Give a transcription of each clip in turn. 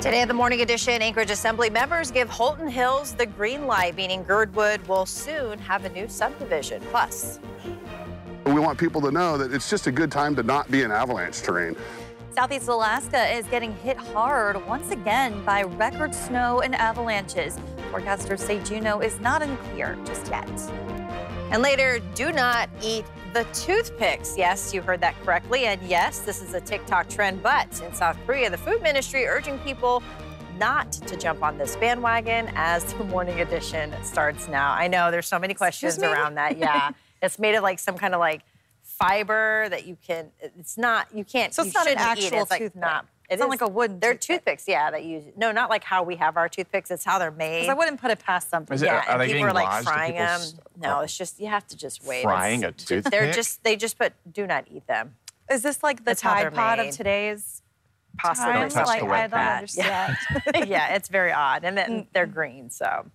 Today in the morning edition, Anchorage Assembly members give Holtan Hills the green light, meaning Girdwood will soon have a new subdivision. Plus, we want people to know that it's just a good time to not be in avalanche terrain. Southeast Alaska is getting hit hard once again by record snow and avalanches. Forecasters say Juneau is not unclear just yet. And later, do not eat the toothpicks. Yes, you heard that correctly. And yes, this is a TikTok trend, but in South Korea, the food ministry urging people not to jump on this bandwagon as the morning edition starts now. I know there's so many questions around that. Yeah. it's made of like some kind of like fiber that you can, it's not, you can't, so it's you not an actual it. It's toothpick. Like, not, it's not like a wooden They're toothpick. toothpicks, yeah, that you, no, not like how we have our toothpicks. It's how they're made. I wouldn't put it past something. Is it- yeah, are and they people getting are like frying them. people's- No, it's just you have to just wait. Frying It's- a toothpick. They're just they just put do not eat them. Is this like the That's Tide Pod of today's Possibly times? Like, I don't pad. understand. yeah, it's very odd, and then they're green. So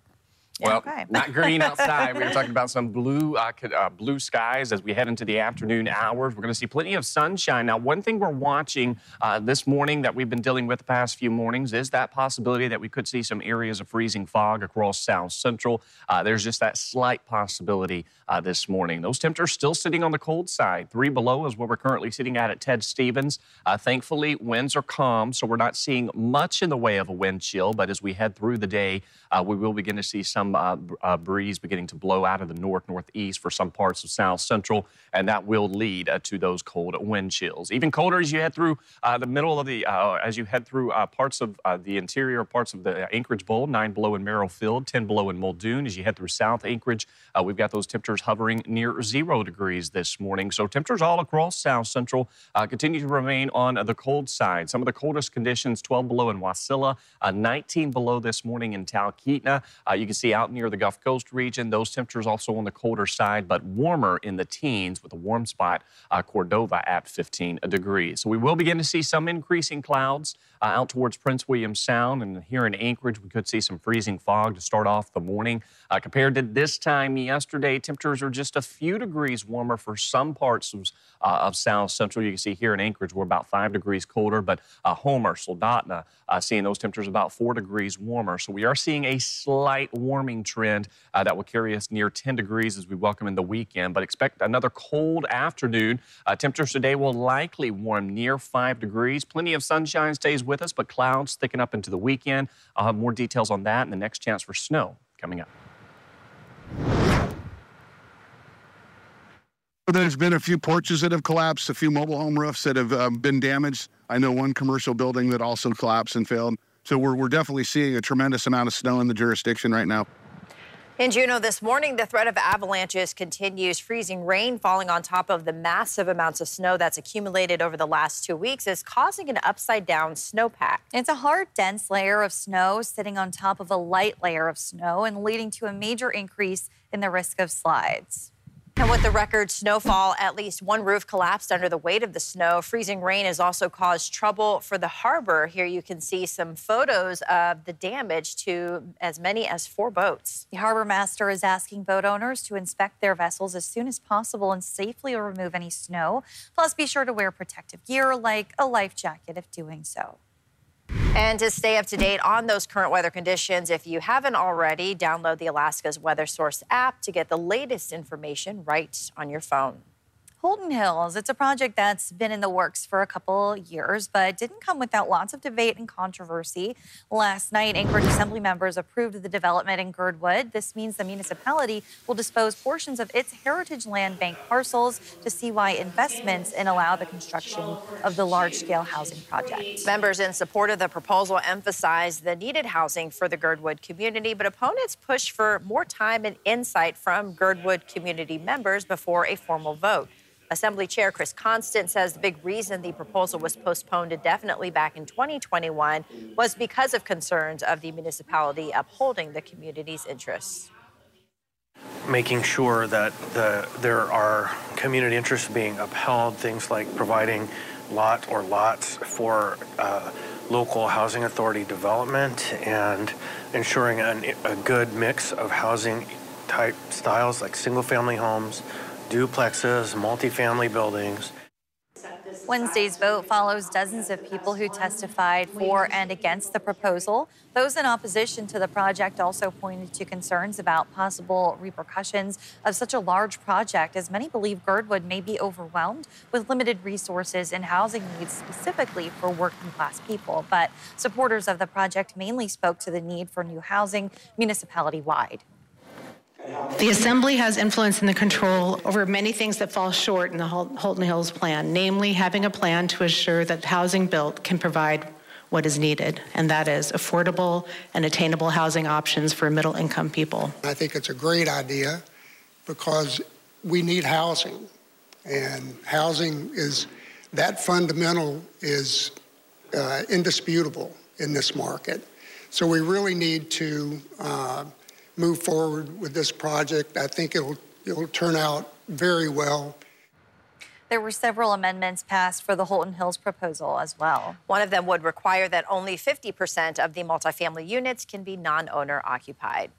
Well, Okay. not green outside. We were talking about some blue, uh, uh, blue skies as we head into the afternoon hours. We're going to see plenty of sunshine. Now, one thing we're watching uh, this morning that we've been dealing with the past few mornings is that possibility that we could see some areas of freezing fog across South Central. Uh, there's just that slight possibility uh, this morning. Those temperatures still sitting on the cold side. Three below is what we're currently sitting at at Ted Stevens. Uh, thankfully, winds are calm, so we're not seeing much in the way of a wind chill. But as we head through the day, uh, we will begin to see some uh, uh, breeze beginning to blow out of the north northeast for some parts of South Central, and that will lead uh, to those cold wind chills. Even colder as you head through uh, the middle of the, uh, as you head through uh, parts of the interior parts of the Anchorage Bowl, nine below in Merrill Field, 10 below in Muldoon. As you head through South Anchorage, we've got those temperatures hovering near zero degrees this morning. So temperatures all across South Central continue to remain on the cold side. Some of the coldest conditions, 12 below in Wasilla, uh, 19 below this morning in Talkeetna. You can see out near the Gulf Coast region, those temperatures also on the colder side, but warmer in the teens with a warm spot, uh, Cordova at 15 degrees. So we will begin to see some increasing clouds uh, out towards Prince William Sound. And here in Anchorage, we could see some freezing fog to start off the morning. Uh, compared to this time yesterday, temperatures are just a few degrees warmer for some parts of, uh, of South Central. You can see here in Anchorage, we're about five degrees colder, but uh, Homer, Soldotna, uh, seeing those temperatures about four degrees warmer. So we are seeing a slight warming trend uh, that will carry us near 10 degrees as we welcome in the weekend. But expect another cold afternoon. Temperatures today will likely warm near five degrees. Plenty of sunshine stays with us, but clouds thicken up into the weekend. I'll have more details on that and the next chance for snow coming up. There's been a few porches that have collapsed, a few mobile home roofs that have um, been damaged. I know one commercial building that also collapsed and failed. So we're, we're definitely seeing a tremendous amount of snow in the jurisdiction right now. In Juneau this morning, the threat of avalanches continues. Freezing rain falling on top of the massive amounts of snow that's accumulated over the last two weeks is causing an upside down snowpack. It's a hard, dense layer of snow sitting on top of a light layer of snow and leading to a major increase in the risk of slides. And with the record snowfall, at least one roof collapsed under the weight of the snow. Freezing rain has also caused trouble for the harbor. Here you can see some photos of the damage to as many as four boats. The harbor master is asking boat owners to inspect their vessels as soon as possible and safely remove any snow. Plus, be sure to wear protective gear like a life jacket if doing so. And to stay up to date on those current weather conditions, if you haven't already, download the Alaska's Weather Source app to get the latest information right on your phone. Holtan Hills, it's a project that's been in the works for a couple years, but didn't come without lots of debate and controversy. Last night, Anchorage Assembly members approved the development in Girdwood. This means the municipality will dispose portions of its Heritage Land Bank parcels to CY Investments and allow the construction of the large-scale housing project. Members in support of the proposal emphasized the needed housing for the Girdwood community, but opponents pushed for more time and insight from Girdwood community members before a formal vote. Assembly Chair Chris Constant says the big reason the proposal was postponed indefinitely back in 2021 was because of concerns of the municipality upholding the community's interests. Making sure that the, there are community interests being upheld, things like providing lot or lots for uh, local housing authority development and ensuring an, a good mix of housing type styles like single family homes, duplexes, multifamily buildings. Wednesday's vote follows dozens of people who testified for and against the proposal. Those in opposition to the project also pointed to concerns about possible repercussions of such a large project, as many believe Girdwood may be overwhelmed with limited resources and housing needs specifically for working class people. But supporters of the project mainly spoke to the need for new housing municipality wide. The Assembly has influence in the control over many things that fall short in the Holtan Hills plan, namely having a plan to assure that housing built can provide what is needed, and that is affordable and attainable housing options for middle income people. I think it's a great idea because we need housing, and housing is that fundamental is uh, indisputable in this market. So we really need to. Uh, move forward with this project. I think it'll, it'll turn out very well. There were several amendments passed for the Holtan Hills proposal as well. One of them would require that only 50% of the multifamily units can be non owner occupied.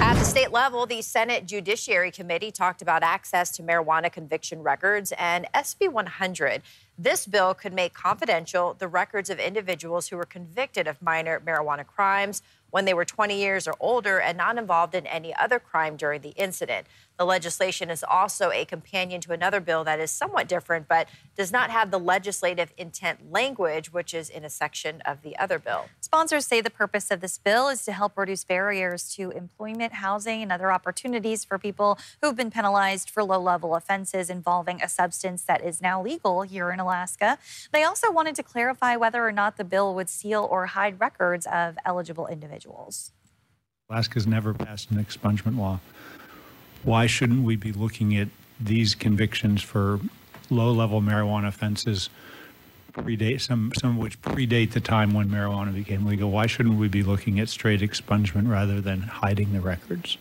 At the state level, the Senate Judiciary Committee talked about access to marijuana conviction records and SB 100. This bill could make confidential the records of individuals who were convicted of minor marijuana crimes when they were 20 years or older and not involved in any other crime during the incident. The legislation is also a companion to another bill that is somewhat different, but does not have the legislative intent language, which is in a section of the other bill. Sponsors say the purpose of this bill is to help reduce barriers to employment, housing, and other opportunities for people who've been penalized for low level offenses involving a substance that is now legal here in Alaska. They also wanted to clarify whether or not the bill would seal or hide records of eligible individuals. Alaska's never passed an expungement law why shouldn't we be looking at these convictions for low-level marijuana offenses predate some some of which predate the time when marijuana became legal? Why shouldn't we be looking at straight expungement rather than hiding the records?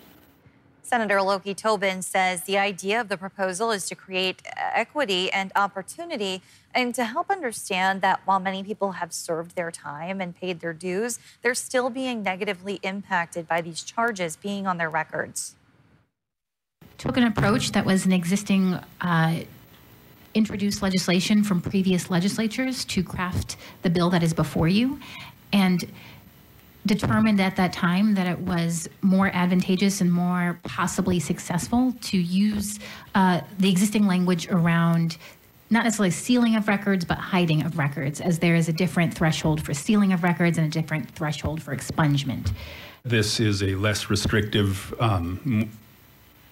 Senator Loki Tobin says the idea of the proposal is to create equity and opportunity and to help understand that while many people have served their time and paid their dues, they're still being negatively impacted by these charges being on their records took an approach that was an existing uh, introduced legislation from previous legislatures to craft the bill that is before you and determined at that time that it was more advantageous and more possibly successful to use uh, the existing language around not necessarily sealing of records, but hiding of records, as there is a different threshold for sealing of records and a different threshold for expungement. This is a less restrictive um,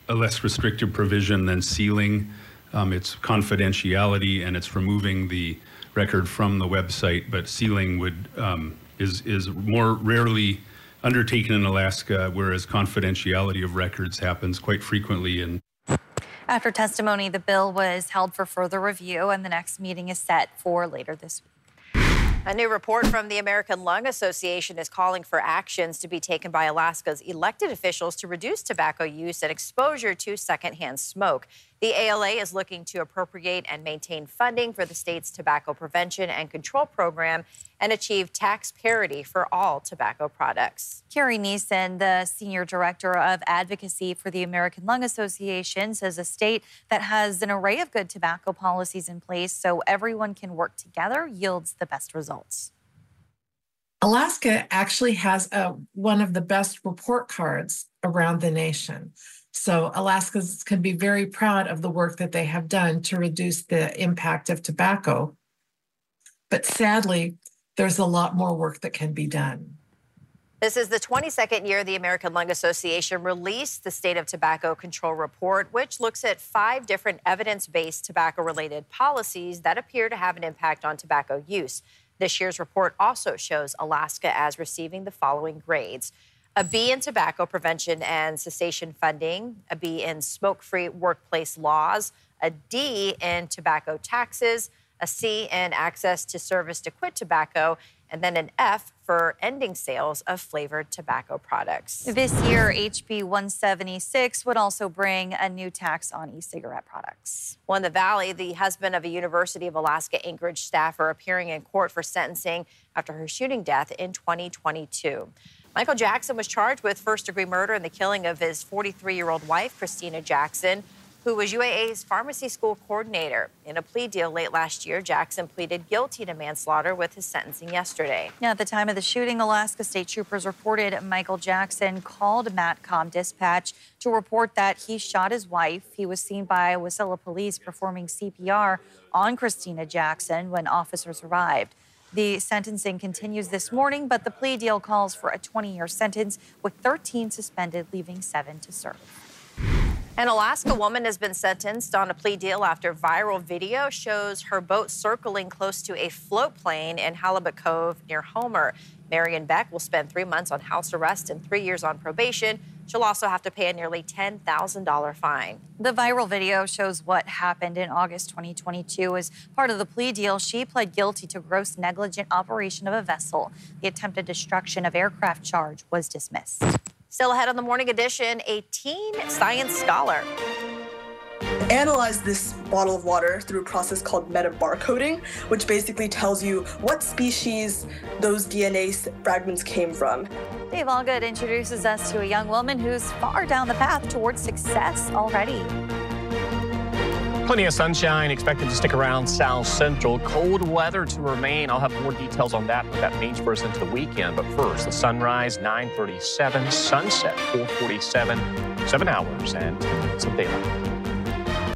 a less restrictive provision than sealing. Um, it's confidentiality and it's removing the record from the website, but sealing would um, is is more rarely undertaken in Alaska, whereas confidentiality of records happens quite frequently in. After testimony, the bill was held for further review, and the next meeting is set for later this week. A new report from the American Lung Association is calling for actions to be taken by Alaska's elected officials to reduce tobacco use and exposure to secondhand smoke. The ALA is looking to appropriate and maintain funding for the state's tobacco prevention and control program and achieve tax parity for all tobacco products. Carrie Nyssen, the senior director of advocacy for the American Lung Association, says a state that has an array of good tobacco policies in place so everyone can work together yields the best results. Alaska actually has a, one of the best report cards around the nation. So Alaskans can be very proud of the work that they have done to reduce the impact of tobacco. But sadly, there's a lot more work that can be done. This is the 22nd year the American Lung Association released the State of Tobacco Control Report, which looks at five different evidence based tobacco related policies that appear to have an impact on tobacco use. This year's report also shows Alaska as receiving the following grades a B in tobacco prevention and cessation funding, a B in smoke free workplace laws, a D in tobacco taxes, a C in access to service to quit tobacco, and then an F for ending sales of flavored tobacco products. This year, HB 176 would also bring a new tax on e cigarette products. Well, in the Valley, the husband of a University of Alaska Anchorage staffer appearing in court for sentencing after her shooting death in 2022. Michael Jackson was charged with first degree murder in the killing of his 43 year old wife, Christina Jackson who was UAA's pharmacy school coordinator. In a plea deal late last year, Jackson pleaded guilty to manslaughter with his sentencing yesterday. Now, at the time of the shooting, Alaska State Troopers reported Michael Jackson called MATCOM dispatch to report that he shot his wife. He was seen by Wasilla police performing CPR on Christina Jackson when officers arrived. The sentencing continues this morning, but the plea deal calls for a 20 year sentence with 13 suspended, leaving seven to serve. An Alaska woman has been sentenced on a plea deal after viral video shows her boat circling close to a float plane in Halibut Cove near Homer. Marion Beck will spend three months on house arrest and three years on probation. She'll also have to pay a nearly $10,000 fine. The viral video shows what happened in August 2022. As part of the plea deal, she pled guilty to gross negligent operation of a vessel. The attempted destruction of aircraft charge was dismissed. Still ahead on the morning edition, a teen science scholar. Analyze this bottle of water through a process called metabarcoding, which basically tells you what species those DNA fragments came from. Dave Allgood introduces us to a young woman who's far down the path towards success already. Plenty of sunshine expected to stick around South Central. Cold weather to remain. I'll have more details on that, what that means for us into the weekend. But first, the sunrise 9:37, sunset 4:47, seven hours and some daylight.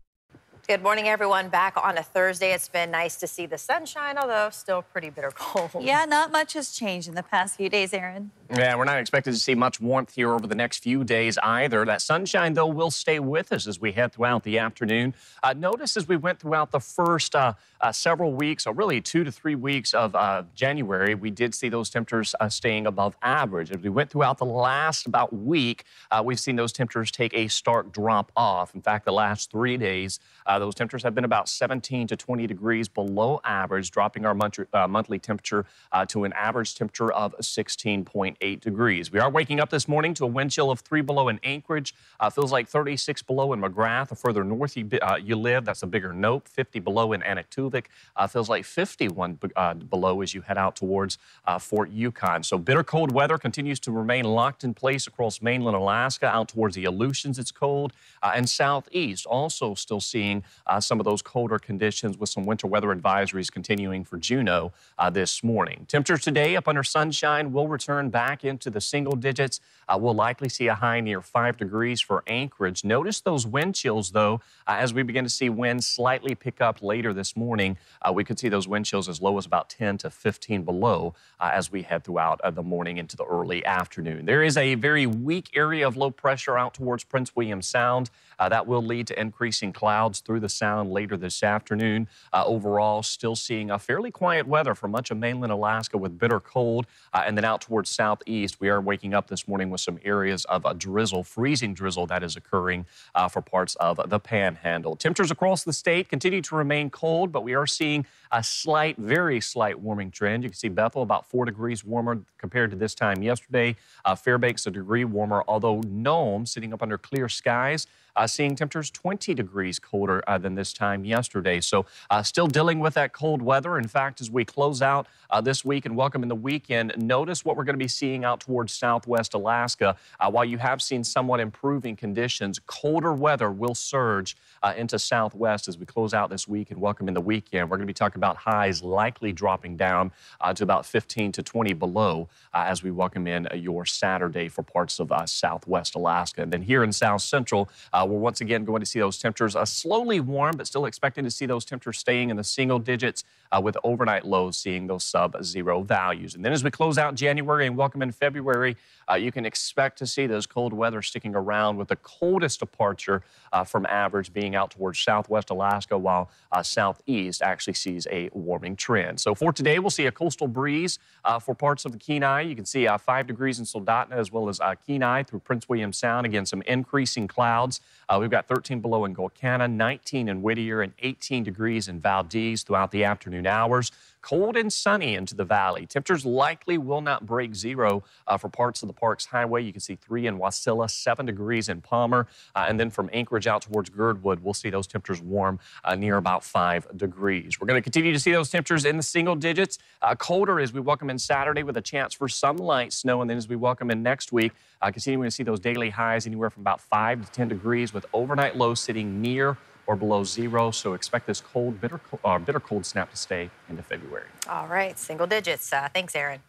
Good morning, everyone. Back on a Thursday. It's been nice to see the sunshine, although still pretty bitter cold. Yeah, not much has changed in the past few days, Aaron. Yeah, we're not expected to see much warmth here over the next few days either. That sunshine, though, will stay with us as we head throughout the afternoon. Uh, notice as we went throughout the first uh, uh, several weeks, or really two to three weeks of uh, January, we did see those temperatures uh, staying above average. As we went throughout the last about week, uh, we've seen those temperatures take a stark drop off. In fact, the last three days, those temperatures have been about 17 to 20 degrees below average, dropping our monthly temperature to an average temperature of 16.8 degrees. We are waking up this morning to a wind chill of three below in Anchorage. feels like 36 below in McGrath. The further north you, you live, that's a bigger note. 50 below in Anaktuvuk. Uh, feels like 51 uh, below as you head out towards uh, Fort Yukon. So bitter cold weather continues to remain locked in place across mainland Alaska, out towards the Aleutians it's cold, uh, and southeast also still seeing uh, some of those colder conditions with some winter weather advisories continuing for Juneau uh, this morning. Temperatures today up under sunshine will return back into the single digits. we'll likely see a high near 5 degrees for Anchorage. Notice those wind chills, though, as we begin to see winds slightly pick up later this morning uh, we could see those wind chills as low as about 10 to 15 below uh, as we head throughout uh, the morning into the early afternoon. There is a very weak area of low pressure out towards Prince William Sound. Uh, that will lead to increasing clouds through the sound later this afternoon. Uh, overall, still seeing a fairly quiet weather for much of mainland Alaska with bitter cold. Uh, and then out towards southeast, we are waking up this morning with some areas of a drizzle, freezing drizzle that is occurring uh, for parts of the panhandle. Temperatures across the state continue to remain cold, but we are seeing a slight, very slight warming trend. You can see Bethel about four degrees warmer compared to this time yesterday. Uh, Fairbanks a degree warmer, although Nome sitting up under clear skies uh, seeing temperatures 20 degrees colder uh, than this time yesterday. So uh, still dealing with that cold weather. In fact, as we close out uh, this week and welcome in the weekend, notice what we're going to be seeing out towards southwest Alaska. Uh, while you have seen somewhat improving conditions, colder weather will surge uh, into southwest as we close out this week and welcome in the weekend. We're going to be talking about highs likely dropping down to about 15 to 20 below as we welcome in your Saturday for parts of southwest Alaska. And then here in south central, uh, we're once again going to see those temperatures uh, slowly warm, but still expecting to see those temperatures staying in the single digits uh, with overnight lows seeing those sub-zero values. And then as we close out January and welcome in February, uh, you can expect to see those cold weather sticking around with the coldest departure uh, from average being out towards southwest Alaska, while uh, southeast actually sees a warming trend. So for today, we'll see a coastal breeze uh, for parts of the Kenai. You can see uh, 5 degrees in Soldotna as well as uh, Kenai through Prince William Sound. Again, some increasing clouds. Uh, we've got 13 below in Gulkana, 19 in Whittier, and 18 degrees in Valdez throughout the afternoon hours. Cold and sunny into the valley. Temperatures likely will not break zero uh, for parts of the Parks Highway. You can see three in Wasilla, seven degrees in Palmer. Uh, and then from Anchorage out towards Girdwood, we'll see those temperatures warm uh, near about five degrees. We're going to continue to see those temperatures in the single digits. Uh, colder as we welcome in Saturday with a chance for some light snow. And then as we welcome in next week, uh, continuing to see those daily highs anywhere from about 5 to 10 degrees with overnight lows sitting near or below zero. So expect this cold, bitter, uh, bitter cold snap to stay into February. All right, single digits. Uh, thanks, Aaron.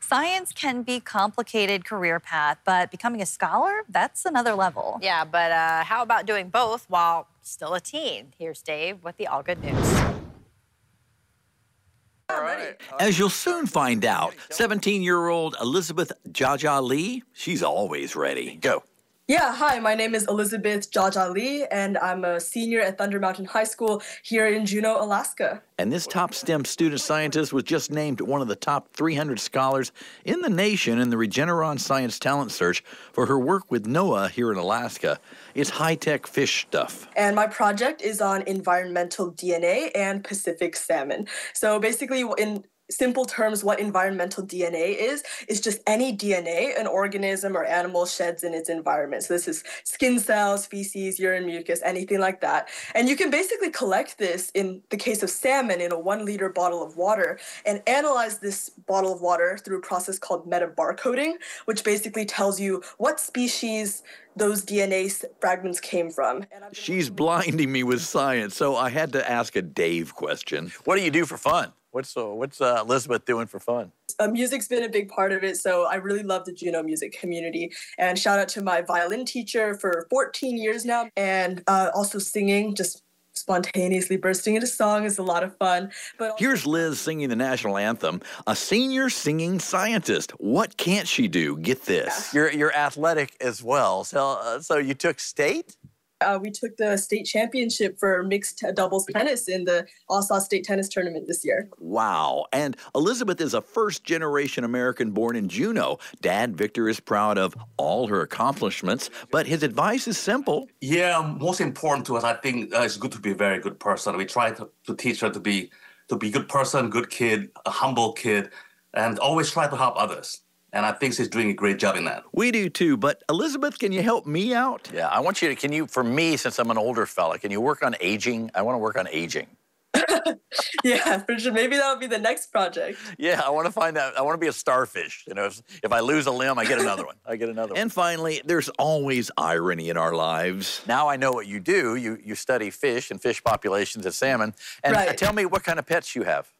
Science can be complicated career path, but becoming a scholar, that's another level. Yeah, but uh, how about doing both while still a teen? Here's Dave with the All Good News. All right. As you'll soon find out, 17 year old Elizabeth Jaja Lee, she's always ready. Go. Yeah, hi, my name is Elizabeth Jaja Lee, and I'm a senior at Thunder Mountain High School here in Juneau, Alaska. And this top STEM student scientist was just named one of the top 300 scholars in the nation in the Regeneron Science Talent Search for her work with NOAA here in Alaska. It's high tech fish stuff. And my project is on environmental DNA and Pacific salmon. So basically, in simple terms what environmental DNA is is just any DNA an organism or animal sheds in its environment. So this is skin cells, feces, urine, mucus, anything like that. And you can basically collect this in the case of salmon in a one liter bottle of water and analyze this bottle of water through a process called metabarcoding, which basically tells you what species those DNA fragments came from. She's blinding me with science, so I had to ask a Dave question. What do you do for fun? What's uh, what's uh, Elizabeth doing for fun? Uh, music's been a big part of it, so I really love the Juneau music community. And shout out to my violin teacher for 14 years now, and uh, also singing, just spontaneously bursting into song is a lot of fun. But here's Liz singing the national anthem, a senior singing scientist. What can't she do? Get this. You're you're athletic as well. So uh, so you took state. Uh, we took the state championship for mixed doubles tennis in the ASAA State Tennis Tournament this year. Wow. And Elizabeth is a first generation American born in Juneau. Dad Victor is proud of all her accomplishments, but his advice is simple. Yeah, most important to us, I think uh, it's good to be a very good person. We try to, to teach her to be to be a good person, good kid, a humble kid, and always try to help others. And I think she's doing a great job in that. We do too. But Elizabeth, can you help me out? Yeah, I want you to. Can you, for me, since I'm an older fella, can you work on aging? I want to work on aging. yeah, for sure. Maybe that'll be the next project. Yeah, I want to find out. I want to be a starfish. You know, if, if I lose a limb, I get another one. I get another one. And finally, there's always irony in our lives. Now I know what you do. You you study fish and fish populations of salmon. And Right. tell me what kind of pets you have.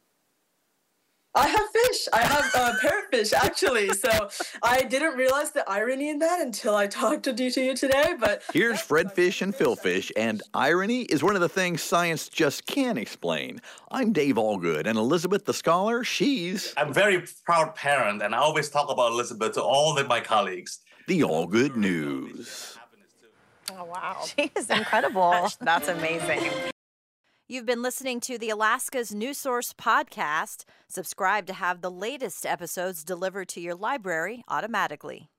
I have fish. I have uh, parrotfish, actually. So I didn't realize the irony in that until I talked to you, today. But Here's Fred Fish and Phil Fish, and irony is one of the things science just can't explain. I'm Dave Allgood, and Elizabeth the scholar, she's I'm a very proud parent, and I always talk about Elizabeth to all of my colleagues. the Allgood News. Oh, wow. She is incredible. That's amazing. You've been listening to the Alaska's News Source podcast. Subscribe to have the latest episodes delivered to your library automatically.